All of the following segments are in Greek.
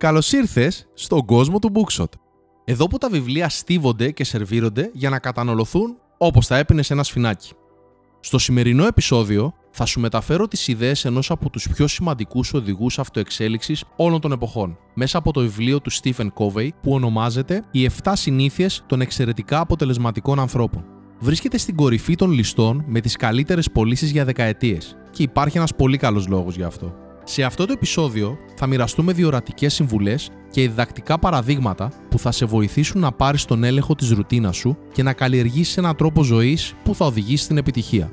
Καλώς ήρθες στον κόσμο του Bookshot. Εδώ που τα βιβλία στίβονται και σερβίρονται για να κατανολωθούν όπως θα έπινε σε ένα σφινάκι. Στο σημερινό επεισόδιο θα σου μεταφέρω τις ιδέες ενός από τους πιο σημαντικούς οδηγούς αυτοεξέλιξης όλων των εποχών, μέσα από το βιβλίο του Stephen Covey που ονομάζεται «Οι 7 συνήθειες των εξαιρετικά αποτελεσματικών ανθρώπων». Βρίσκεται στην κορυφή των ληστών με τις καλύτερες πωλήσεις για δεκαετίες και υπάρχει ένας πολύ καλός λόγος γι' αυτό. Σε αυτό το επεισόδιο θα μοιραστούμε διορατικές συμβουλές και διδακτικά παραδείγματα που θα σε βοηθήσουν να πάρεις τον έλεγχο της ρουτίνας σου και να καλλιεργήσεις έναν τρόπο ζωής που θα οδηγήσει στην επιτυχία.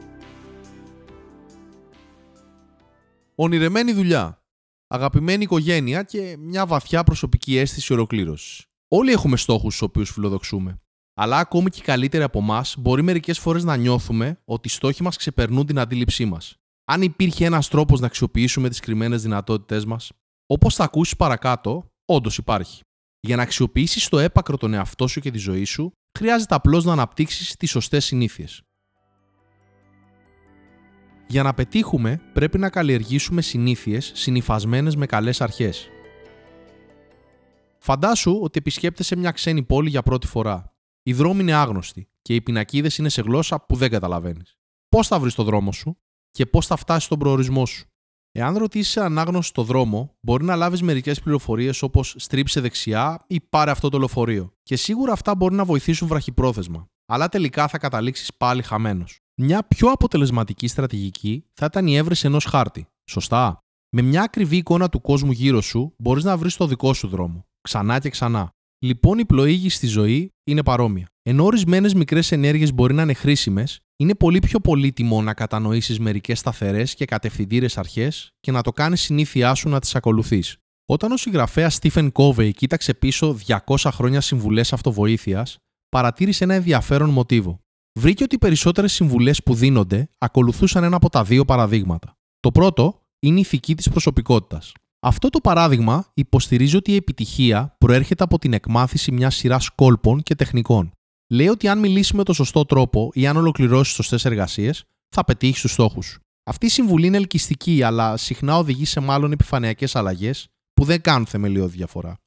Ονειρεμένη δουλειά. Αγαπημένη οικογένεια και μια βαθιά προσωπική αίσθηση ολοκλήρωσης. Όλοι έχουμε στόχους στους οποίους φιλοδοξούμε. Αλλά ακόμη και καλύτεροι από εμάς μπορεί μερικές φορές να νιώθουμε ότι οι στόχοι μας ξεπερνούν την αντίληψή μας αν υπήρχε ένας τρόπος να αξιοποιήσουμε τις κρυμμένες δυνατότητές μας, όπως θα ακούσεις παρακάτω, όντως υπάρχει. Για να αξιοποιήσεις το έπακρο τον εαυτό σου και τη ζωή σου, χρειάζεται απλώς να αναπτύξεις τις σωστές συνήθειες. Για να πετύχουμε, πρέπει να καλλιεργήσουμε συνήθειες συνυφασμένες με καλές αρχές. Φαντάσου ότι επισκέπτεσαι μια ξένη πόλη για πρώτη φορά. Οι δρόμοι είναι άγνωστοι και οι πινακίδες είναι σε γλώσσα που δεν καταλαβαίνεις. Πώς θα βρεις το δρόμο σου, και πώς θα φτάσει στον προορισμό σου. Εάν ρωτήσεις ανάγνωση στο δρόμο, μπορεί να λάβεις μερικές πληροφορίες όπως στρίψε δεξιά ή πάρε αυτό το λεωφορείο. Και σίγουρα αυτά μπορεί να βοηθήσουν βραχυπρόθεσμα. Αλλά τελικά θα καταλήξεις πάλι χαμένος. Μια πιο αποτελεσματική στρατηγική θα ήταν η έβρεση ενός χάρτη. Σωστά. Με μια ακριβή εικόνα του κόσμου γύρω σου, μπορείς να βρεις το δικό σου δρόμο. Ξανά και ξανά. Λοιπόν, η πλοήγηση στη ζωή είναι παρόμοια. Ενώ ορισμένες μικρές ενέργειες μπορεί να είναι χρήσιμες, είναι πολύ πιο πολύτιμο να κατανοήσεις μερικές σταθερές και κατευθυντήρες αρχές και να το κάνεις συνήθειά σου να τις ακολουθείς. Όταν ο συγγραφέας Stephen Covey κοίταξε πίσω 200 χρόνια συμβουλές αυτοβοήθειας, παρατήρησε ένα ενδιαφέρον μοτίβο. Βρήκε ότι οι περισσότερες συμβουλές που δίνονται ακολουθούσαν ένα από τα δύο παραδείγματα. Το πρώτο είναι η ηθική της προσωπικότητας. Αυτό το παράδειγμα υποστηρίζει ότι η επιτυχία προέρχεται από την εκμάθηση μιας σειράς κόλπων και τεχνικών. Λέει ότι αν μιλήσει με τον σωστό τρόπο ή αν ολοκληρώσει σωστές εργασίες, θα πετύχει του στόχους. Αυτή η συμβουλή είναι ελκυστική, αλλά συχνά οδηγεί σε μάλλον επιφανειακές αλλαγές που δεν κάνουν θεμελιώδη διαφορά.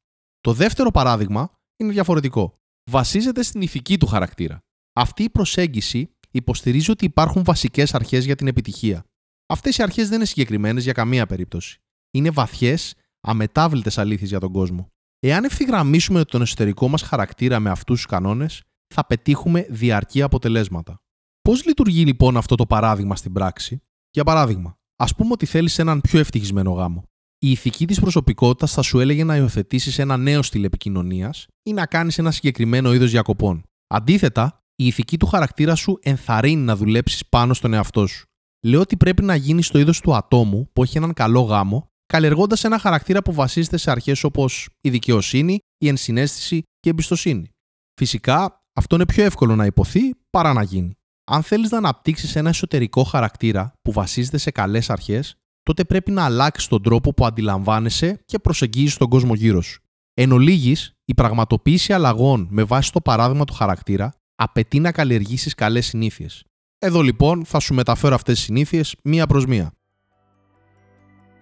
Το δεύτερο παράδειγμα είναι διαφορετικό. Βασίζεται στην ηθική του χαρακτήρα. Αυτή η προσέγγιση υποστηρίζει ότι υπάρχουν βασικές αρχές για την επιτυχία. Αυτές οι αρχές δεν είναι συγκεκριμένες για καμία περίπτωση είναι βαθιές, αμετάβλητες αλήθειες για τον κόσμο. Εάν ευθυγραμμίσουμε τον εσωτερικό μας χαρακτήρα με αυτούς τους κανόνες, θα πετύχουμε διαρκή αποτελέσματα. Πώς λειτουργεί λοιπόν αυτό το παράδειγμα στην πράξη, Για παράδειγμα, ας πούμε ότι θέλεις έναν πιο ευτυχισμένο γάμο. Η ηθική της προσωπικότητας θα σου έλεγε να υιοθετήσεις ένα νέο στυλ επικοινωνίας ή να κάνεις ένα συγκεκριμένο είδος διακοπών. Αντίθετα, η ηθική του χαρακτήρα σου ενθαρρύνει να δουλέψεις πάνω στον εαυτό σου. Λέω ότι πρέπει να γίνεις στο είδος του ατόμου που έχει έναν καλό γάμο καλλιεργώντας ένα χαρακτήρα που βασίζεται σε αρχές όπως η δικαιοσύνη, η ενσυναίσθηση και η εμπιστοσύνη. Φυσικά, αυτό είναι πιο εύκολο να υποθεί παρά να γίνει. Αν θέλεις να αναπτύξεις ένα εσωτερικό χαρακτήρα που βασίζεται σε καλές αρχές, τότε πρέπει να αλλάξεις τον τρόπο που αντιλαμβάνεσαι και προσεγγίζεις τον κόσμο γύρω σου. Εν ολίγης, η πραγματοποίηση αλλαγών με βάση το παράδειγμα του χαρακτήρα απαιτεί να καλλιεργήσεις καλές συνήθειες. Εδώ λοιπόν θα σου μεταφέρω αυτές τις συνήθειες μία προς μία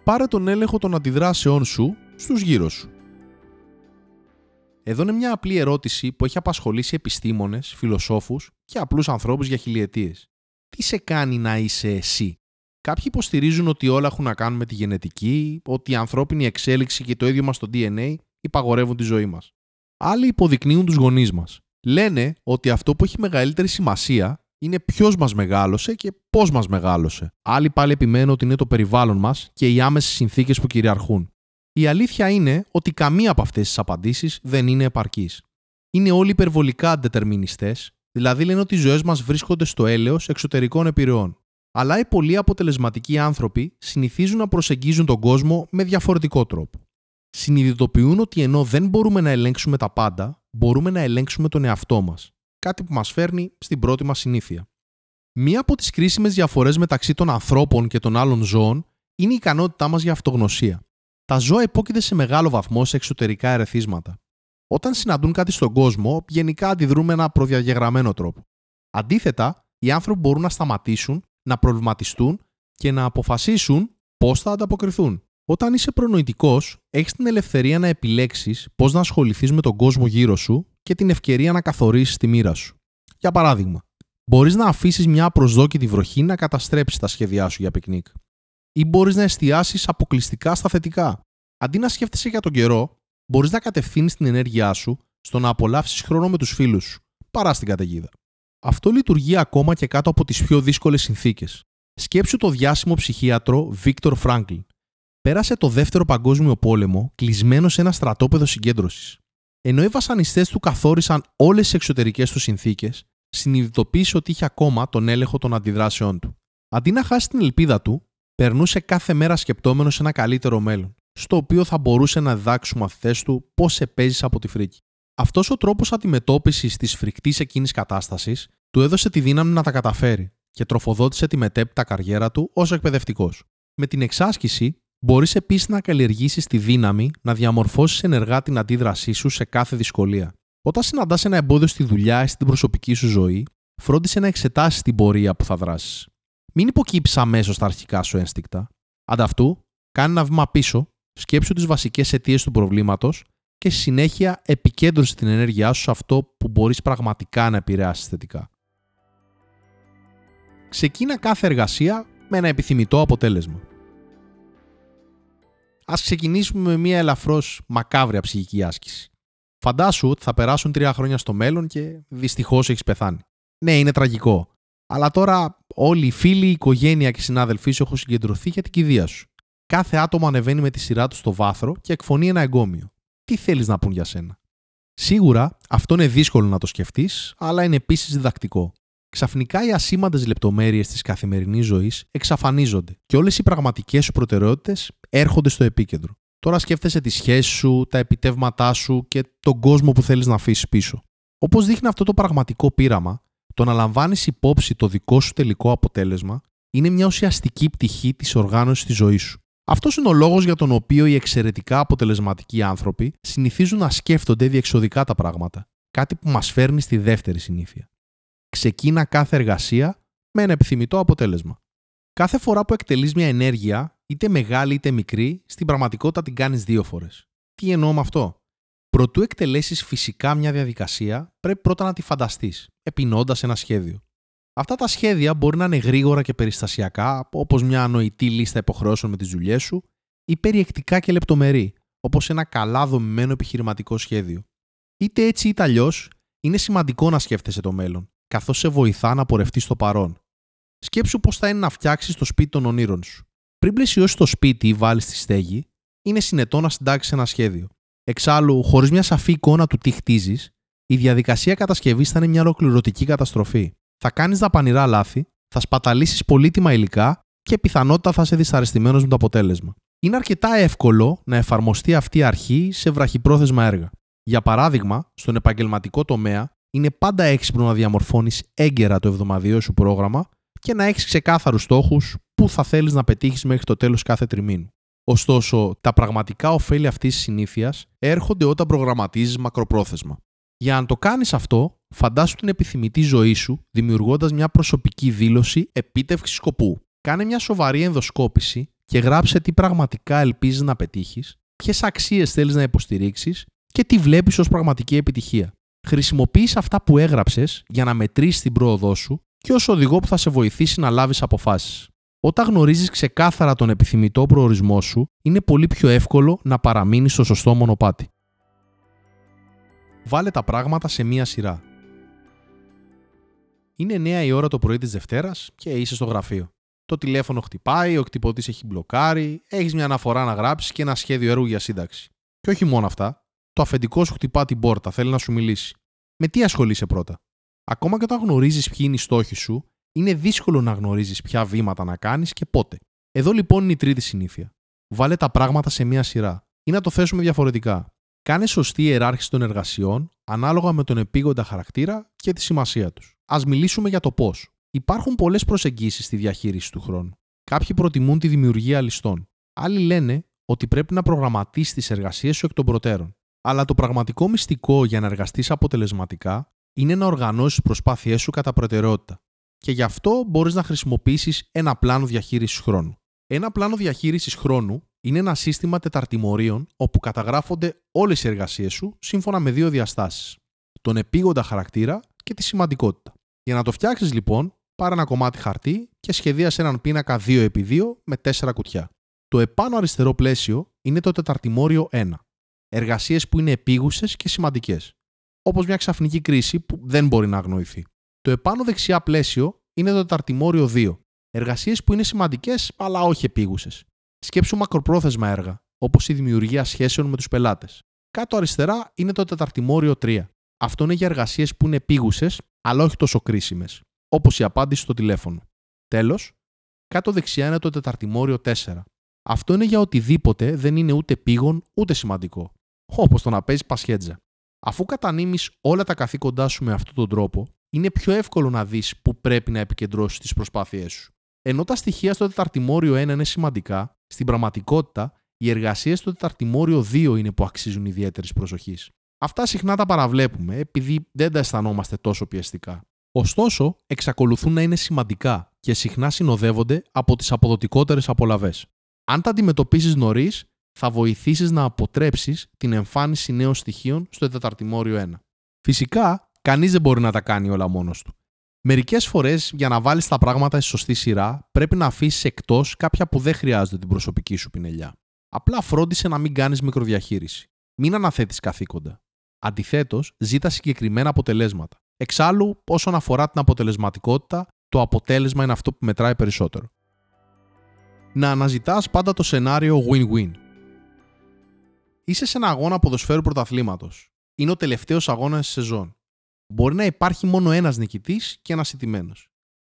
πάρε τον έλεγχο των αντιδράσεών σου στους γύρω σου. Εδώ είναι μια απλή ερώτηση που έχει απασχολήσει επιστήμονες, φιλοσόφους και απλούς ανθρώπους για χιλιετίες. Τι σε κάνει να είσαι εσύ; Κάποιοι υποστηρίζουν ότι όλα έχουν να κάνουν με τη γενετική, ότι η ανθρώπινη εξέλιξη και το ίδιο μας το DNA υπαγορεύουν τη ζωή μας. Άλλοι υποδεικνύουν τους γονείς μας. Λένε ότι αυτό που έχει μεγαλύτερη σημασία είναι ποιος μας μεγάλωσε και πώς μας μεγάλωσε. Άλλοι πάλι επιμένουν ότι είναι το περιβάλλον μας και οι άμεσες συνθήκες που κυριαρχούν. Η αλήθεια είναι ότι καμία από αυτές τις απαντήσεις δεν είναι επαρκής. Είναι όλοι υπερβολικά αντετερμινιστές, δηλαδή λένε ότι οι ζωές μας βρίσκονται στο έλεος εξωτερικών επιρροών. Αλλά οι πολύ αποτελεσματικοί άνθρωποι συνηθίζουν να προσεγγίζουν τον κόσμο με διαφορετικό τρόπο. Συνειδητοποιούν ότι ενώ δεν μπορούμε να ελέγξουμε τα πάντα, μπορούμε να ελέγξουμε τον εαυτό μας κάτι που μας φέρνει στην πρώτη μας συνήθεια. Μία από τις κρίσιμες διαφορές μεταξύ των ανθρώπων και των άλλων ζώων είναι η ικανότητά μας για αυτογνωσία. Τα ζώα υπόκειται σε μεγάλο βαθμό σε εξωτερικά ερεθίσματα. Όταν συναντούν κάτι στον κόσμο, γενικά αντιδρούν με ένα προδιαγεγραμμένο τρόπο. Αντίθετα, οι άνθρωποι μπορούν να σταματήσουν, να προβληματιστούν και να αποφασίσουν πώς θα ανταποκριθούν. Όταν είσαι προνοητικός, έχεις την ελευθερία να επιλέξεις πώς να ασχοληθείς με τον κόσμο γύρω σου και την ευκαιρία να καθορίσεις τη μοίρα σου. Για παράδειγμα, μπορείς να αφήσεις μια απροσδόκητη βροχή να καταστρέψει τα σχέδιά σου για πικνίκ. Ή μπορείς να εστιάσεις αποκλειστικά στα θετικά. Αντί να σκέφτεσαι για τον καιρό, μπορείς να κατευθύνεις την ενέργειά σου στο να απολαύσεις χρόνο με τους φίλους σου, παρά στην καταιγίδα. Αυτό λειτουργεί ακόμα και κάτω από τις πιο δύσκολες συνθήκες. Σκέψου το διάσημο ψυχίατρο Βίκτορ Φράγκλ. Πέρασε το δεύτερο παγκόσμιο πόλεμο κλεισμένο σε ένα στρατόπεδο συγκέντρωσης. Ενώ οι βασανιστές του καθόρισαν όλες τις εξωτερικές του συνθήκες, συνειδητοποίησε ότι είχε ακόμα τον έλεγχο των αντιδράσεών του. Αντί να χάσει την ελπίδα του, περνούσε κάθε μέρα σκεπτόμενος σε ένα καλύτερο μέλλον, στο οποίο θα μπορούσε να διδάξει στου μαθητέ του πώς επέζει από τη φρίκη. Αυτός ο τρόπος αντιμετώπισης της φρικτής εκείνης κατάστασης του έδωσε τη δύναμη να τα καταφέρει και τροφοδότησε τη μετέπειτα καριέρα του ως εκπαιδευτικός. Με την εξάσκηση, μπορείς επίσης να καλλιεργήσεις τη δύναμη να διαμορφώσεις ενεργά την αντίδρασή σου σε κάθε δυσκολία. Όταν συναντάς ένα εμπόδιο στη δουλειά ή στην προσωπική σου ζωή, φρόντισε να εξετάσεις την πορεία που θα δράσεις. Μην υποκύψεις αμέσως τα αρχικά σου ένστικτα. Ανταυτού, κάνε ένα βήμα πίσω, σκέψου τις βασικές αιτίες του προβλήματος και στη συνέχεια επικέντρωσε την ενέργειά σου σε αυτό που μπορείς πραγματικά να επηρεάσεις θετικά. Ξεκίνα κάθε εργασία με ένα επιθυμητό αποτέλεσμα. Α ξεκινήσουμε με μια ελαφρώς μακάβρια ψυχική άσκηση. Φαντάσου ότι θα περάσουν τρία χρόνια στο μέλλον και δυστυχώς έχεις πεθάνει. Ναι, είναι τραγικό. Αλλά τώρα όλοι οι φίλοι, η οικογένεια και οι συνάδελφοί σου έχουν συγκεντρωθεί για την κηδεία σου. Κάθε άτομο ανεβαίνει με τη σειρά του στο βάθρο και εκφωνεί ένα εγκόμιο. Τι θέλεις να πούν για σένα; Σίγουρα αυτό είναι δύσκολο να το σκεφτείς, αλλά είναι επίσης διδακτικό. Ξαφνικά οι ασήμαντες λεπτομέρειες της καθημερινής ζωής εξαφανίζονται και όλες οι πραγματικές σου προτεραιότητες έρχονται στο επίκεντρο. Τώρα σκέφτεσαι τη σχέση σου, τα επιτεύγματά σου και τον κόσμο που θέλεις να αφήσεις πίσω. Όπως δείχνει αυτό το πραγματικό πείραμα, το να λαμβάνεις υπόψη το δικό σου τελικό αποτέλεσμα είναι μια ουσιαστική πτυχή της οργάνωσης της ζωής σου. Αυτός είναι ο λόγος για τον οποίο οι εξαιρετικά αποτελεσματικοί άνθρωποι συνηθίζουν να σκέφτονται διεξοδικά τα πράγματα. Κάτι που μας φέρνει στη δεύτερη συνήθεια. Ξεκίνα κάθε εργασία με ένα επιθυμητό αποτέλεσμα. Κάθε φορά που εκτελείς μια ενέργεια, είτε μεγάλη είτε μικρή, στην πραγματικότητα την κάνεις δύο φορές. Τι εννοώ με αυτό; Προτού εκτελέσεις φυσικά μια διαδικασία, πρέπει πρώτα να τη φανταστείς, επινώντα ένα σχέδιο. Αυτά τα σχέδια μπορεί να είναι γρήγορα και περιστασιακά, όπως μια ανοητή λίστα υποχρεώσεων με τις δουλειές σου, ή περιεκτικά και λεπτομερή, όπως ένα καλά δομημένο επιχειρηματικό σχέδιο. Είτε έτσι είτε αλλιώς, είναι σημαντικό να σκέφτεσαι το μέλλον, καθώς σε βοηθά να πορευτείς στο παρόν. Σκέψου πώς θα είναι να φτιάξεις το σπίτι των ονείρων σου. Πριν πλαισιώσεις το σπίτι ή βάλεις τη στέγη, είναι συνετό να συντάξεις ένα σχέδιο. Εξάλλου, χωρίς μια σαφή εικόνα του τι χτίζεις, η διαδικασία κατασκευής θα είναι μια ολοκληρωτική καταστροφή. Θα κάνεις δαπανηρά λάθη, θα σπαταλήσεις πολύτιμα υλικά και πιθανότητα θα είσαι δυσαρεστημένος με το αποτέλεσμα. Είναι αρκετά εύκολο να εφαρμοστεί αυτή η αρχή σε βραχυπρόθεσμα έργα. Για παράδειγμα, στον επαγγελματικό τομέα, είναι πάντα έξυπνο να διαμορφώνεις έγκαιρα το εβδομαδιαίο σου πρόγραμμα και να έχεις ξεκάθαρους στόχους που θα θέλεις να πετύχεις μέχρι το τέλος κάθε τριμήνου. Ωστόσο, τα πραγματικά ωφέλη αυτής της συνήθειας έρχονται όταν προγραμματίζεις μακροπρόθεσμα. Για να το κάνεις αυτό, φαντάσου την επιθυμητή ζωή σου δημιουργώντας μια προσωπική δήλωση επίτευξης σκοπού. Κάνε μια σοβαρή ενδοσκόπηση και γράψε τι πραγματικά ελπίζεις να πετύχεις, ποιες αξίες θέλεις να υποστηρίξεις και τι βλέπεις ως πραγματική επιτυχία. Χρησιμοποιείς αυτά που έγραψες για να μετρήσεις την πρόοδό σου και ως οδηγό που θα σε βοηθήσει να λάβεις αποφάσεις. Όταν γνωρίζεις ξεκάθαρα τον επιθυμητό προορισμό σου, είναι πολύ πιο εύκολο να παραμείνεις στο σωστό μονοπάτι. Βάλε τα πράγματα σε μία σειρά. Είναι 9 η ώρα το πρωί της Δευτέρας και είσαι στο γραφείο. Το τηλέφωνο χτυπάει, ο κτυπωτής έχει μπλοκάρει, έχεις μια αναφορά να γράψεις και ένα σχέδιο έργου για σύνταξη. Και όχι μόνο αυτά, το αφεντικό σου χτυπά την πόρτα, θέλει να σου μιλήσει. Με τι ασχολείσαι πρώτα; Ακόμα και όταν γνωρίζεις ποιοι είναι οι στόχοι σου, είναι δύσκολο να γνωρίζεις ποια βήματα να κάνεις και πότε. Εδώ λοιπόν είναι η τρίτη συνήθεια. Βάλε τα πράγματα σε μία σειρά. Ή να το θέσουμε διαφορετικά. Κάνε σωστή ιεράρχηση των εργασιών ανάλογα με τον επίγοντα χαρακτήρα και τη σημασία τους. Α μιλήσουμε για το πώς. Υπάρχουν πολλές προσεγγίσεις στη διαχείριση του χρόνου. Κάποιοι προτιμούν τη δημιουργία ληστών. Άλλοι λένε ότι πρέπει να προγραμματίσεις τις εργασίες σου εκ των προτέρων. Αλλά το πραγματικό μυστικό για να εργαστείς αποτελεσματικά είναι να οργανώσεις τις προσπάθειές σου κατά προτεραιότητα. Και γι' αυτό μπορείς να χρησιμοποιήσεις ένα πλάνο διαχείρισης χρόνου. Ένα πλάνο διαχείρισης χρόνου είναι ένα σύστημα τεταρτημορίων όπου καταγράφονται όλες οι εργασίες σου σύμφωνα με δύο διαστάσεις. Τον επίγοντα χαρακτήρα και τη σημαντικότητα. Για να το φτιάξεις λοιπόν, πάρε ένα κομμάτι χαρτί και σχεδίασε έναν πίνακα 2x2 με 4 κουτιά. Το επάνω αριστερό πλαίσιο είναι το τεταρτημόριο 1. Εργασίες που είναι επίγουσες και σημαντικές. Όπως μια ξαφνική κρίση που δεν μπορεί να αγνοηθεί. Το επάνω δεξιά πλαίσιο είναι το τεταρτημόριο 2. Εργασίες που είναι σημαντικές αλλά όχι επίγουσες. Σκέψου μακροπρόθεσμα έργα, όπως η δημιουργία σχέσεων με τους πελάτες. Κάτω αριστερά είναι το τεταρτημόριο 3. Αυτό είναι για εργασίες που είναι επίγουσες αλλά όχι τόσο κρίσιμες, όπως η απάντηση στο τηλέφωνο. Τέλος, κάτω δεξιά είναι το τεταρτημόριο 4. Αυτό είναι για οτιδήποτε δεν είναι ούτε πήγον ούτε σημαντικό, όπως το να παίζεις πασχέτζα. Αφού κατανείμεις όλα τα καθήκοντά σου με αυτόν τον τρόπο, είναι πιο εύκολο να δεις που πρέπει να επικεντρώσεις τις προσπάθειές σου. Ενώ τα στοιχεία στο τεταρτημόριο 1 είναι σημαντικά, στην πραγματικότητα οι εργασίες στο τεταρτημόριο 2 είναι που αξίζουν ιδιαίτερης προσοχής. Αυτά συχνά τα παραβλέπουμε επειδή δεν τα αισθανόμαστε τόσο πιεστικά. Ωστόσο, εξακολουθούν να είναι σημαντικά και συχνά συνοδεύονται από τις αποδοτικότερες απολαυέ. Αν τα αντιμετωπίσεις νωρίς, θα βοηθήσεις να αποτρέψεις την εμφάνιση νέων στοιχείων στο τεταρτημόριο 1. Φυσικά, κανείς δεν μπορεί να τα κάνει όλα μόνος του. Μερικές φορές, για να βάλεις τα πράγματα σε σωστή σειρά, πρέπει να αφήσεις εκτός κάποια που δεν χρειάζονται την προσωπική σου πινελιά. Απλά φρόντισε να μην κάνεις μικροδιαχείριση. Μην αναθέτεις καθήκοντα. Αντιθέτως, ζήτα συγκεκριμένα αποτελέσματα. Εξάλλου, όσον αφορά την αποτελεσματικότητα, το αποτέλεσμα είναι αυτό που μετράει περισσότερο. Να αναζητάς πάντα το σενάριο win-win. Είσαι σε ένα αγώνα ποδοσφαίρου πρωταθλήματος. Είναι ο τελευταίος αγώνας της σεζόν μπορεί να υπάρχει μόνο ένας νικητής και ένας ηττημένος.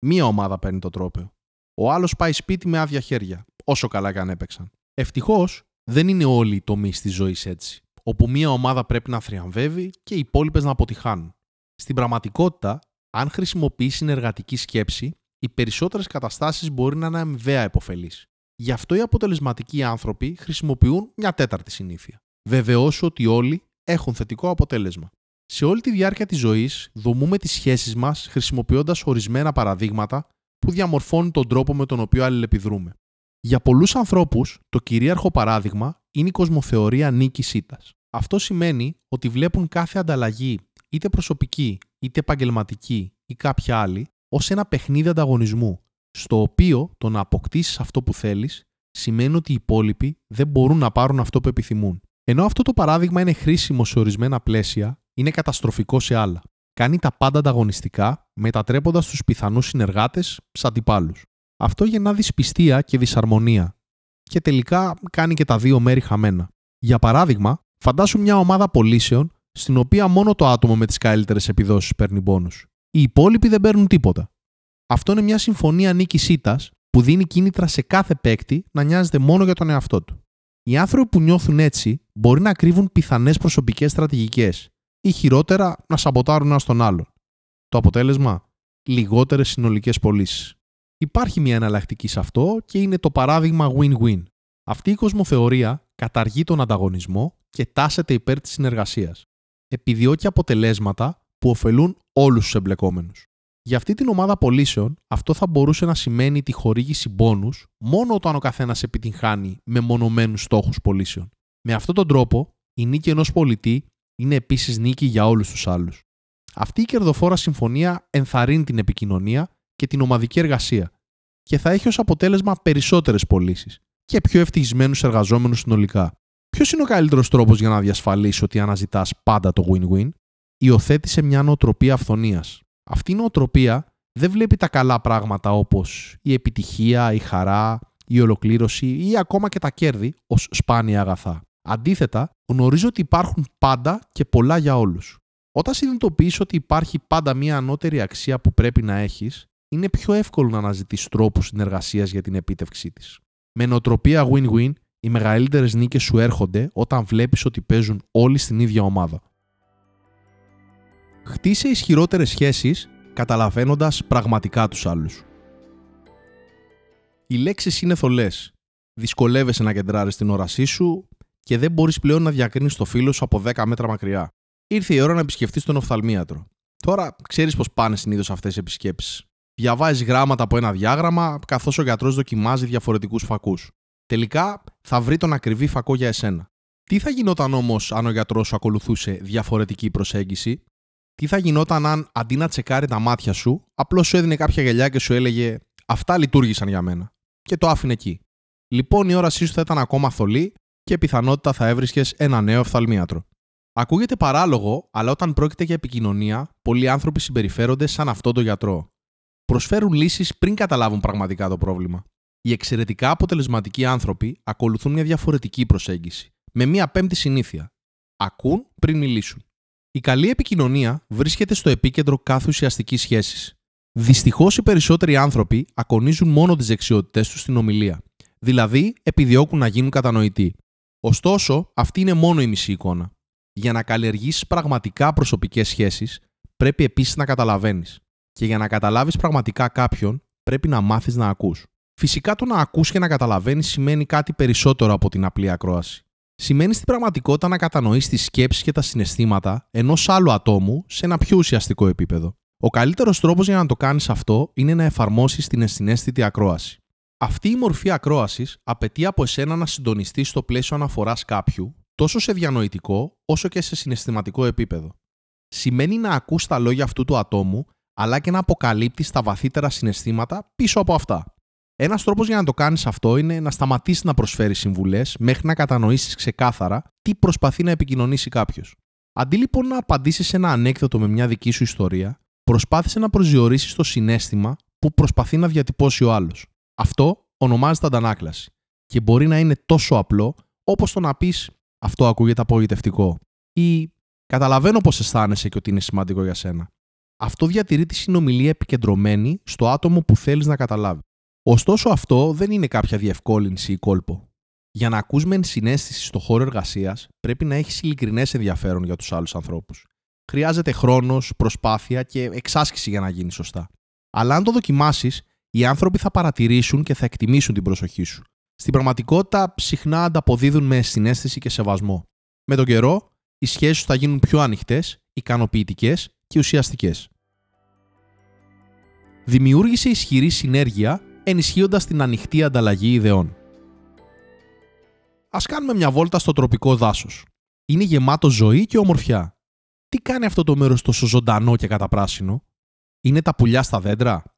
Μία ομάδα παίρνει το τρόπαιο. Ο άλλος πάει σπίτι με άδεια χέρια, όσο καλά και αν έπαιξαν. Ευτυχώς, δεν είναι όλοι οι τομείς της ζωής έτσι, όπου μία ομάδα πρέπει να θριαμβεύει και οι υπόλοιπες να αποτυχάνουν. Στην πραγματικότητα, αν χρησιμοποιείς συνεργατική σκέψη, οι περισσότερες καταστάσεις μπορεί να είναι αμοιβαία επωφελεί. Γι' αυτό οι αποτελεσματικοί άνθρωποι χρησιμοποιούν μια τέταρτη συνήθεια. Βεβαιώσου ότι όλοι έχουν θετικό αποτέλεσμα. Σε όλη τη διάρκεια της ζωής δομούμε τις σχέσεις μας χρησιμοποιώντας ορισμένα παραδείγματα που διαμορφώνουν τον τρόπο με τον οποίο αλληλεπιδρούμε. Για πολλούς ανθρώπους, το κυρίαρχο παράδειγμα είναι η κοσμοθεωρία νίκης ήττας. Αυτό σημαίνει ότι βλέπουν κάθε ανταλλαγή, είτε προσωπική, είτε επαγγελματική ή κάποια άλλη, ως ένα παιχνίδι ανταγωνισμού, στο οποίο το να αποκτήσεις αυτό που θέλεις σημαίνει ότι οι υπόλοιποι δεν μπορούν να πάρουν αυτό που επιθυμούν. Ενώ αυτό το παράδειγμα είναι χρήσιμο σε ορισμένα πλαίσια, είναι καταστροφικό σε άλλα. Κάνει τα πάντα ανταγωνιστικά, μετατρέποντας τους πιθανούς συνεργάτες σε αντιπάλους. Αυτό γεννά δυσπιστία και δυσαρμονία. Και τελικά κάνει και τα δύο μέρη χαμένα. Για παράδειγμα, φαντάσου μια ομάδα πωλήσεων στην οποία μόνο το άτομο με τις καλύτερες επιδόσεις παίρνει πόνου. Οι υπόλοιποι δεν παίρνουν τίποτα. Αυτό είναι μια συμφωνία νίκης ήττας που δίνει κίνητρα σε κάθε παίκτη να νοιάζεται μόνο για τον εαυτό του. Οι άνθρωποι που νιώθουν έτσι μπορεί να κρύβουν πιθανές προσωπικές στρατηγικές ή χειρότερα να σαμποτάρουν ένα τον άλλον. Το αποτέλεσμα, λιγότερες συνολικές πωλήσεις. Υπάρχει μια εναλλακτική σε αυτό και είναι το παράδειγμα win-win. Αυτή η κοσμοθεωρία καταργεί τον ανταγωνισμό και τάσεται υπέρ της συνεργασίας. Επιδιώκει αποτελέσματα που ωφελούν όλους τους εμπλεκόμενους. Για αυτή την ομάδα πωλήσεων, αυτό θα μπορούσε να σημαίνει τη χορήγηση μπόνου μόνο όταν ο καθένας επιτυγχάνει με μονομένου στόχους πωλήσεων. Με αυτόν τον τρόπο, η νίκη ενός πολιτή είναι επίσης νίκη για όλους τους άλλους. Αυτή η κερδοφόρα συμφωνία ενθαρρύνει την επικοινωνία και την ομαδική εργασία και θα έχει ως αποτέλεσμα περισσότερες πωλήσεις και πιο ευτυχισμένους εργαζόμενους συνολικά. Ποιος είναι ο καλύτερος τρόπος για να διασφαλίσει ότι αναζητάς πάντα το win-win, υιοθέτησε μια νοοτροπία αυθονίας. Αυτή η νοοτροπία δεν βλέπει τα καλά πράγματα όπως η επιτυχία, η χαρά, η ολοκλήρωση ή ακόμα και τα κέρδη ως σπάνια αγαθά. Αντίθετα, γνωρίζω ότι υπάρχουν πάντα και πολλά για όλους. Όταν συνειδητοποιείς ότι υπάρχει πάντα μία ανώτερη αξία που πρέπει να έχεις, είναι πιο εύκολο να αναζητήσει τρόπους συνεργασίας για την επίτευξή της. Με νοοτροπία win-win, οι μεγαλύτερες νίκες σου έρχονται όταν βλέπεις ότι παίζουν όλοι στην ίδια ομάδα. Χτίσε ισχυρότερες σχέσεις καταλαβαίνοντας πραγματικά τους άλλους. Οι λέξεις είναι θολές. Δυσκολεύεσαι να κεντράρεις την όρασή σου, και δεν μπορείς πλέον να διακρίνεις το φίλο σου από 10 μέτρα μακριά. Ήρθε η ώρα να επισκεφτείς τον οφθαλμίατρο. Τώρα ξέρεις πώς πάνε συνήθως αυτές οι επισκέψεις. Διαβάζεις γράμματα από ένα διάγραμμα, καθώς ο γιατρός δοκιμάζει διαφορετικούς φακούς. Τελικά θα βρει τον ακριβή φακό για εσένα. Τι θα γινόταν όμως αν ο γιατρός σου ακολουθούσε διαφορετική προσέγγιση, τι θα γινόταν αν αντί να τσεκάρει τα μάτια σου, απλώς σου έδινε κάποια γελιά και σου έλεγε Αυτά λειτουργήσαν για μένα. Και το άφηνε εκεί. Λοιπόν, η όρασή σου θα ήταν ακόμα θολή και πιθανότητα θα έβρισκες ένα νέο οφθαλμίατρο. Ακούγεται παράλογο, αλλά όταν πρόκειται για επικοινωνία, πολλοί άνθρωποι συμπεριφέρονται σαν αυτόν τον γιατρό. Προσφέρουν λύσεις πριν καταλάβουν πραγματικά το πρόβλημα. Οι εξαιρετικά αποτελεσματικοί άνθρωποι ακολουθούν μια διαφορετική προσέγγιση, με μια πέμπτη συνήθεια. Ακούν πριν μιλήσουν. Η καλή επικοινωνία βρίσκεται στο επίκεντρο κάθε ουσιαστικής σχέσης. Δυστυχώς οι περισσότεροι άνθρωποι ακονίζουν μόνο τις δεξιότητές τους στην ομιλία, δηλαδή επιδιώκουν να γίνουν κατανοητοί. Ωστόσο, αυτή είναι μόνο η μισή εικόνα. Για να καλλιεργήσει πραγματικά προσωπικές σχέσεις, πρέπει επίσης να καταλαβαίνεις. Και για να καταλάβεις πραγματικά κάποιον, πρέπει να μάθεις να ακούς. Φυσικά το να ακούς και να καταλαβαίνεις σημαίνει κάτι περισσότερο από την απλή ακρόαση. Σημαίνει στην πραγματικότητα να κατανοείς τις σκέψεις και τα συναισθήματα ενός άλλου ατόμου σε ένα πιο ουσιαστικό επίπεδο. Ο καλύτερος τρόπος για να το κάνεις αυτό είναι να εφαρμόσεις την ενσυναίσθητη ακρόαση. Αυτή η μορφή ακρόασης απαιτεί από εσένα να συντονιστείς στο πλαίσιο αναφοράς κάποιου, τόσο σε διανοητικό όσο και σε συναισθηματικό επίπεδο. Σημαίνει να ακούς τα λόγια αυτού του ατόμου, αλλά και να αποκαλύπτεις τα βαθύτερα συναισθήματα πίσω από αυτά. Ένας τρόπος για να το κάνεις αυτό είναι να σταματήσεις να προσφέρεις συμβουλές μέχρι να κατανοήσεις ξεκάθαρα τι προσπαθεί να επικοινωνήσει κάποιος. Αντί λοιπόν να απαντήσεις σε ένα ανέκδοτο με μια δική σου ιστορία, προσπάθησε να προσδιορίσεις το συνέστημα που προσπαθεί να διατυπώσει ο άλλος. Αυτό ονομάζεται αντανάκλαση και μπορεί να είναι τόσο απλό όπως το να πεις Αυτό ακούγεται απογοητευτικό ή Καταλαβαίνω πώς αισθάνεσαι και ότι είναι σημαντικό για σένα. Αυτό διατηρεί τη συνομιλία επικεντρωμένη στο άτομο που θέλεις να καταλάβει. Ωστόσο, αυτό δεν είναι κάποια διευκόλυνση ή κόλπο. Για να ακούς με ενσυναίσθηση στο χώρο εργασίας, πρέπει να έχεις ειλικρινές ενδιαφέρον για τους άλλους ανθρώπους. Χρειάζεται χρόνος, προσπάθεια και εξάσκηση για να γίνεις σωστά. Αλλά αν το δοκιμάσεις, οι άνθρωποι θα παρατηρήσουν και θα εκτιμήσουν την προσοχή σου. Στην πραγματικότητα, συχνά ανταποδίδουν με συνέστηση και σεβασμό. Με τον καιρό, οι σχέσεις σου θα γίνουν πιο ανοιχτές, ικανοποιητικές και ουσιαστικές. Δημιούργησε ισχυρή συνέργεια ενισχύοντας την ανοιχτή ανταλλαγή ιδεών. Α κάνουμε μια βόλτα στο τροπικό δάσος. Είναι γεμάτο ζωή και ομορφιά. Τι κάνει αυτό το μέρος τόσο ζωντανό και καταπράσινο, Είναι τα πουλιά στα δέντρα,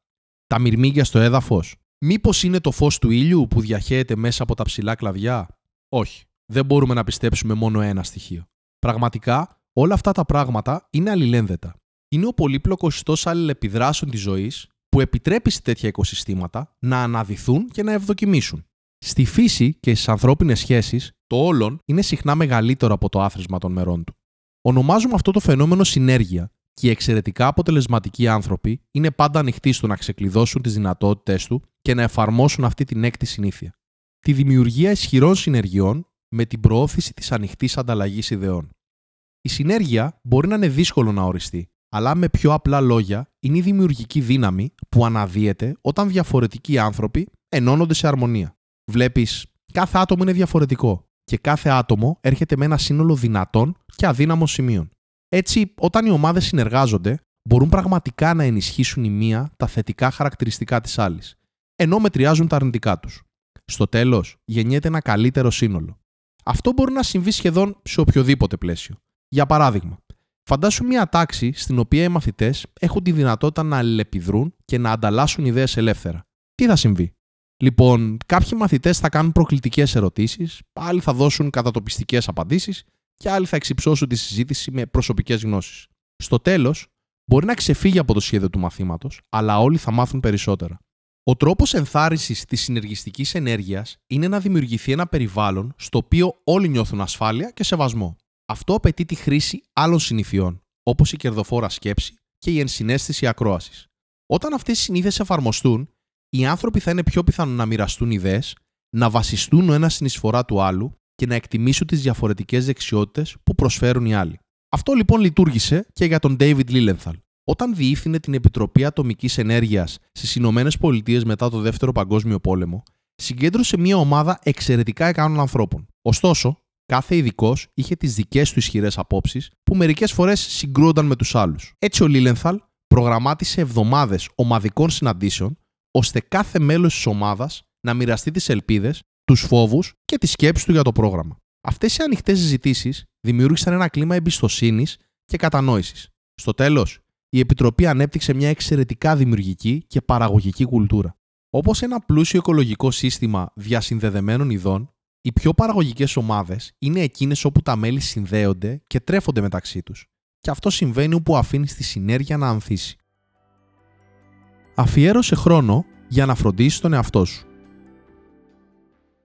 τα μυρμήγκια στο έδαφος, Μήπως είναι το φως του ήλιου που διαχέεται μέσα από τα ψηλά κλαδιά; Όχι, δεν μπορούμε να πιστέψουμε μόνο ένα στοιχείο. Πραγματικά, όλα αυτά τα πράγματα είναι αλληλένδετα. Είναι ο πολύπλοκος ιστός αλληλεπιδράσεων της ζωής που επιτρέπει σε τέτοια οικοσυστήματα να αναδυθούν και να ευδοκιμήσουν. Στη φύση και στις ανθρώπινες σχέσεις, το όλον είναι συχνά μεγαλύτερο από το άθροισμα των μερών του. Ονομάζουμε αυτό το φαινόμενο συνέργεια και οι εξαιρετικά αποτελεσματικοί άνθρωποι είναι πάντα ανοιχτοί στο να ξεκλειδώσουν τις δυνατότητέ του και να εφαρμόσουν αυτή την έκτη συνήθεια. Τη δημιουργία ισχυρών συνεργειών με την προώθηση της ανοιχτής ανταλλαγής ιδεών. Η συνέργεια μπορεί να είναι δύσκολο να οριστεί, αλλά με πιο απλά λόγια είναι η δημιουργική δύναμη που αναδύεται όταν διαφορετικοί άνθρωποι ενώνονται σε αρμονία. Βλέπεις, κάθε άτομο είναι διαφορετικό και κάθε άτομο έρχεται με ένα σύνολο δυνατών και αδύναμων σημείων. Έτσι, όταν οι ομάδες συνεργάζονται, μπορούν πραγματικά να ενισχύσουν η μία τα θετικά χαρακτηριστικά της άλλης, ενώ μετριάζουν τα αρνητικά τους. Στο τέλος, γεννιέται ένα καλύτερο σύνολο. Αυτό μπορεί να συμβεί σχεδόν σε οποιοδήποτε πλαίσιο. Για παράδειγμα, Φαντάσου μια τάξη στην οποία οι μαθητές έχουν τη δυνατότητα να αλληλεπιδρούν και να ανταλλάσσουν ιδέες ελεύθερα. Τι θα συμβεί; Λοιπόν, κάποιοι μαθητές θα κάνουν προκλητικές ερωτήσεις, άλλοι θα δώσουν κατατοπιστικές απαντήσεις και άλλοι θα εξυψώσουν τη συζήτηση με προσωπικές γνώσεις. Στο τέλος, μπορεί να ξεφύγει από το σχέδιο του μαθήματος, αλλά όλοι θα μάθουν περισσότερα. Ο τρόπος ενθάρρυνσης της συνεργιστικής ενέργειας είναι να δημιουργηθεί ένα περιβάλλον στο οποίο όλοι νιώθουν ασφάλεια και σεβασμό. Αυτό απαιτεί τη χρήση άλλων συνηθιών, όπως η κερδοφόρα σκέψη και η ενσυναίσθηση ακρόασης. Όταν αυτές οι συνήθειες εφαρμοστούν, οι άνθρωποι θα είναι πιο πιθανό να μοιραστούν ιδέες, να βασιστούν ο ένας στην εισφορά του άλλου και να εκτιμήσουν τις διαφορετικές δεξιότητες που προσφέρουν οι άλλοι. Αυτό λοιπόν λειτουργήσε και για τον David Lilienthal. Όταν διεύθυνε την Επιτροπή Ατομικής Ενέργειας στις Ηνωμένες Πολιτείες μετά το Δεύτερο Παγκόσμιο Πόλεμο, συγκέντρωσε μια ομάδα εξαιρετικά ικανών ανθρώπων. Ωστόσο, κάθε ειδικός είχε τις δικές του ισχυρές απόψεις που μερικές φορές συγκρούονταν με τους άλλους. Έτσι, ο Λίλενθαλ προγραμμάτισε εβδομάδες ομαδικών συναντήσεων ώστε κάθε μέλος της ομάδας να μοιραστεί τις ελπίδες τους φόβους και τη σκέψη του για το πρόγραμμα. Αυτές οι ανοιχτές συζητήσεις δημιούργησαν ένα κλίμα εμπιστοσύνης και κατανόησης. Στο τέλος, η Επιτροπή ανέπτυξε μια εξαιρετικά δημιουργική και παραγωγική κουλτούρα. Όπως ένα πλούσιο οικολογικό σύστημα διασυνδεδεμένων ειδών, οι πιο παραγωγικές ομάδες είναι εκείνες όπου τα μέλη συνδέονται και τρέφονται μεταξύ τους. Και αυτό συμβαίνει όπου αφήνεις τη συνέργεια να ανθίσει. Αφιέρωσε χρόνο για να φροντίσεις τον εαυτό σου.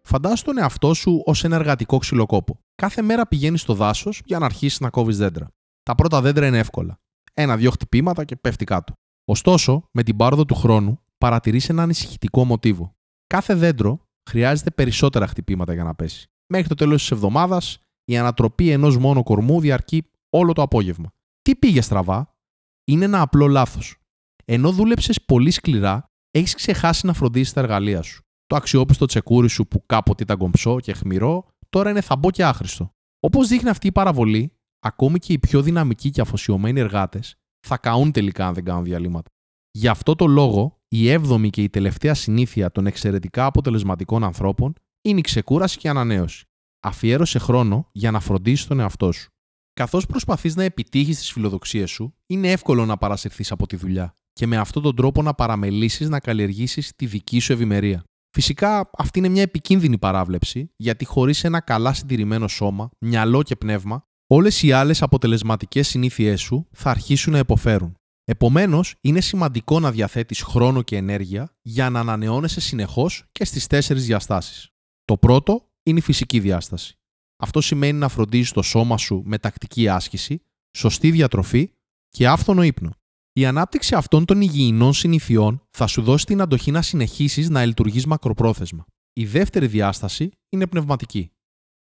Φαντάσου τον εαυτό σου ως ένα εργατικό ξυλοκόπο. Κάθε μέρα πηγαίνεις στο δάσος για να αρχίσεις να κόβεις δέντρα. Τα πρώτα δέντρα είναι εύκολα. Ένα-δυο χτυπήματα και πέφτει κάτω. Ωστόσο, με την πάροδο του χρόνου, παρατηρείς ένα ανησυχητικό μοτίβο. Κάθε δέντρο χρειάζεται περισσότερα χτυπήματα για να πέσει. Μέχρι το τέλος της εβδομάδας, η ανατροπή ενός μόνο κορμού διαρκεί όλο το απόγευμα. Τι πήγε στραβά, είναι ένα απλό λάθος. Ενώ δούλεψες πολύ σκληρά, έχεις ξεχάσει να φροντίσεις τα εργαλεία σου. Το αξιόπιστο τσεκούρι σου που κάποτε ήταν κομψό και χμηρό, τώρα είναι θαμπό και άχρηστο. Όπως δείχνει αυτή η παραβολή, ακόμη και οι πιο δυναμικοί και αφοσιωμένοι εργάτες θα καούν τελικά αν δεν κάνουν διαλύματα. Γι' αυτό το λόγο, η έβδομη και η τελευταία συνήθεια των εξαιρετικά αποτελεσματικών ανθρώπων είναι η ξεκούραση και η ανανέωση. Αφιέρωσε χρόνο για να φροντίσεις τον εαυτό σου. Καθώς προσπαθείς να επιτύχεις τις φιλοδοξίες σου, είναι εύκολο να παρασυρθείς από τη δουλειά και με αυτόν τον τρόπο να παραμελήσεις να καλλιεργήσεις τη δική σου ευημερία. Φυσικά, αυτή είναι μια επικίνδυνη παράβλεψη, γιατί χωρίς ένα καλά συντηρημένο σώμα, μυαλό και πνεύμα, όλες οι άλλες αποτελεσματικές συνήθειές σου θα αρχίσουν να υποφέρουν. Επομένως, είναι σημαντικό να διαθέτεις χρόνο και ενέργεια για να ανανεώνεσαι συνεχώς και στις τέσσερις διαστάσεις. Το πρώτο είναι η φυσική διάσταση. Αυτό σημαίνει να φροντίζεις το σώμα σου με τακτική άσκηση, σωστή διατροφή και άφθονο ύπνο. Η ανάπτυξη αυτών των υγιεινών συνηθιών θα σου δώσει την αντοχή να συνεχίσεις να λειτουργείς μακροπρόθεσμα. Η δεύτερη διάσταση είναι πνευματική.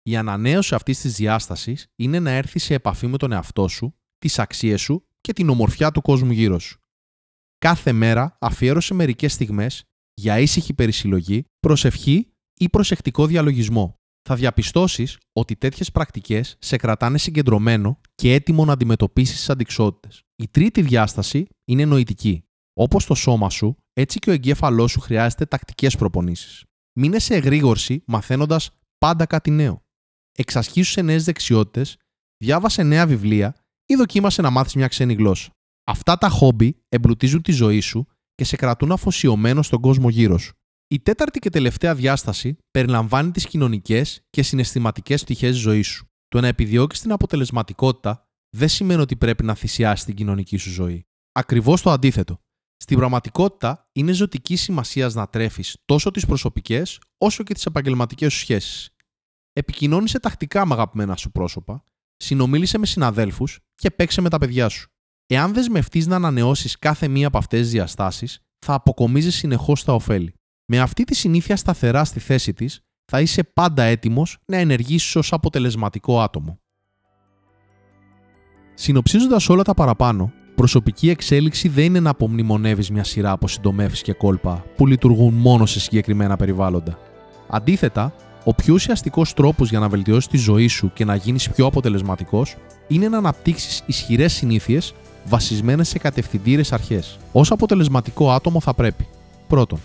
Η ανανέωση αυτής της διάστασης είναι να έρθει σε επαφή με τον εαυτό σου, τις αξίες σου και την ομορφιά του κόσμου γύρω σου. Κάθε μέρα αφιέρωσε μερικές στιγμές για ήσυχη περισυλλογή, προσευχή ή προσεκτικό διαλογισμό. Θα διαπιστώσεις ότι τέτοιες πρακτικές σε κρατάνε συγκεντρωμένο και έτοιμο να αντιμετωπίσεις τις αντικσότητες. Η τρίτη διάσταση είναι νοητική. Όπως το σώμα σου, έτσι και ο εγκέφαλός σου χρειάζεται τακτικές προπονήσεις. Μείνε σε εγρήγορση μαθαίνοντας πάντα κάτι νέο. Εξασχίσου σε νέες δεξιότητες, διάβασε νέα βιβλία ή δοκίμασε να μάθεις μια ξένη γλώσσα. Αυτά τα χόμπι εμπλουτίζουν τη ζωή σου και σε κρατούν αφοσιωμένο στον κόσμο γύρω σου. Η τέταρτη και τελευταία διάσταση περιλαμβάνει τις κοινωνικές και συναισθηματικές πτυχές της ζωής σου. Το να επιδιώκεις την αποτελεσματικότητα δεν σημαίνει ότι πρέπει να θυσιάσεις την κοινωνική σου ζωή. Ακριβώς το αντίθετο. Στην πραγματικότητα, είναι ζωτική σημασία να τρέφεις τόσο τις προσωπικές όσο και τις επαγγελματικές σου σχέσεις. Επικοινώνησε τακτικά με αγαπημένα σου πρόσωπα, συνομίλησε με συναδέλφους και παίξε με τα παιδιά σου. Εάν δεσμευτείς να ανανεώσεις κάθε μία από αυτές τις διαστάσεις, θα αποκομίζεις συνεχώς τα ωφέλη. Με αυτή τη συνήθεια σταθερά στη θέση της, θα είσαι πάντα έτοιμος να ενεργήσεις ως αποτελεσματικό άτομο. Συνοψίζοντας όλα τα παραπάνω, προσωπική εξέλιξη δεν είναι να απομνημονεύεις μια σειρά από συντομεύσεις και κόλπα που λειτουργούν μόνο σε συγκεκριμένα περιβάλλοντα. Αντίθετα, ο πιο ουσιαστικός τρόπος για να βελτιώσεις τη ζωή σου και να γίνεις πιο αποτελεσματικός είναι να αναπτύξεις ισχυρές συνήθειες βασισμένες σε κατευθυντήρες αρχές. Ω αποτελεσματικό άτομο θα πρέπει. Πρώτον,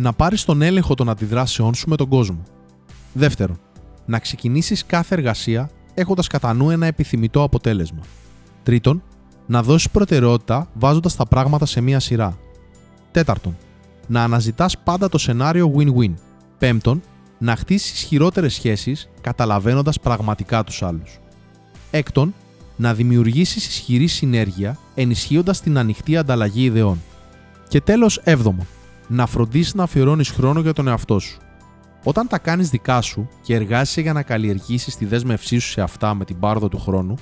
να πάρεις τον έλεγχο των αντιδράσεών σου με τον κόσμο. Δεύτερον, να ξεκινήσεις κάθε εργασία έχοντας κατά νου ένα επιθυμητό αποτέλεσμα. Τρίτον, να δώσεις προτεραιότητα βάζοντας τα πράγματα σε μία σειρά. Τέταρτον, να αναζητάς πάντα το σενάριο win-win. Πέμπτον, να χτίσεις ισχυρότερες σχέσεις καταλαβαίνοντας πραγματικά τους άλλους. Έκτον, να δημιουργήσεις ισχυρή συνέργεια ενισχύοντας την ανοιχτή ανταλλαγή ιδεών. Και τέλος, έβδομο, να φροντίσεις να αφιερώνεις χρόνο για τον εαυτό σου. Όταν τα κάνεις δικά σου και εργάζεσαι για να καλλιεργήσεις τη δέσμευσή σου σε αυτά με την πάρδο του χρόνου,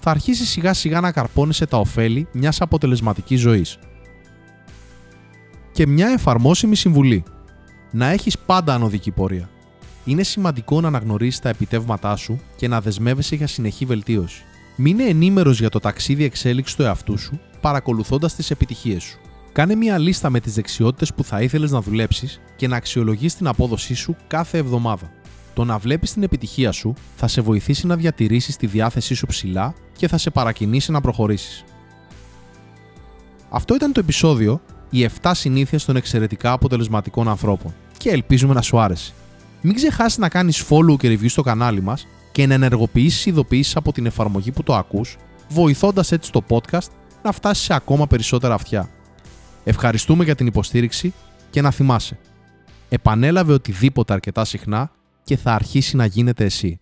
θα αρχίσεις σιγά σιγά να καρπώνεσαι τα ωφέλη μιας αποτελεσματικής ζωής. Και μια εφαρμόσιμη συμβουλή. Να έχεις πάντα ανωδική πορεία. Είναι σημαντικό να αναγνωρίσεις τα επιτεύγματά σου και να δεσμεύεσαι για συνεχή βελτίωση. Μείνε ενήμερος για το ταξίδι εξέλιξης του εαυτού σου, παρακολουθώντας τις επιτυχίες σου. Κάνε μια λίστα με τις δεξιότητες που θα ήθελες να δουλέψεις και να αξιολογείς την απόδοσή σου κάθε εβδομάδα. Το να βλέπεις την επιτυχία σου θα σε βοηθήσει να διατηρήσεις τη διάθεσή σου ψηλά και θα σε παρακινήσει να προχωρήσεις. Αυτό ήταν το επεισόδιο Οι 7 συνήθειες των εξαιρετικά αποτελεσματικών ανθρώπων και ελπίζουμε να σου άρεσε. Μην ξεχάσεις να κάνεις follow και review στο κανάλι μας και να ενεργοποιήσεις ειδοποιήσει από την εφαρμογή που το ακούς, βοηθώντας έτσι το podcast να φτάσει σε ακόμα περισσότερα αυτιά. Ευχαριστούμε για την υποστήριξη και να θυμάσαι. Επανέλαβε οτιδήποτε αρκετά συχνά και θα αρχίσει να γίνεται εσύ.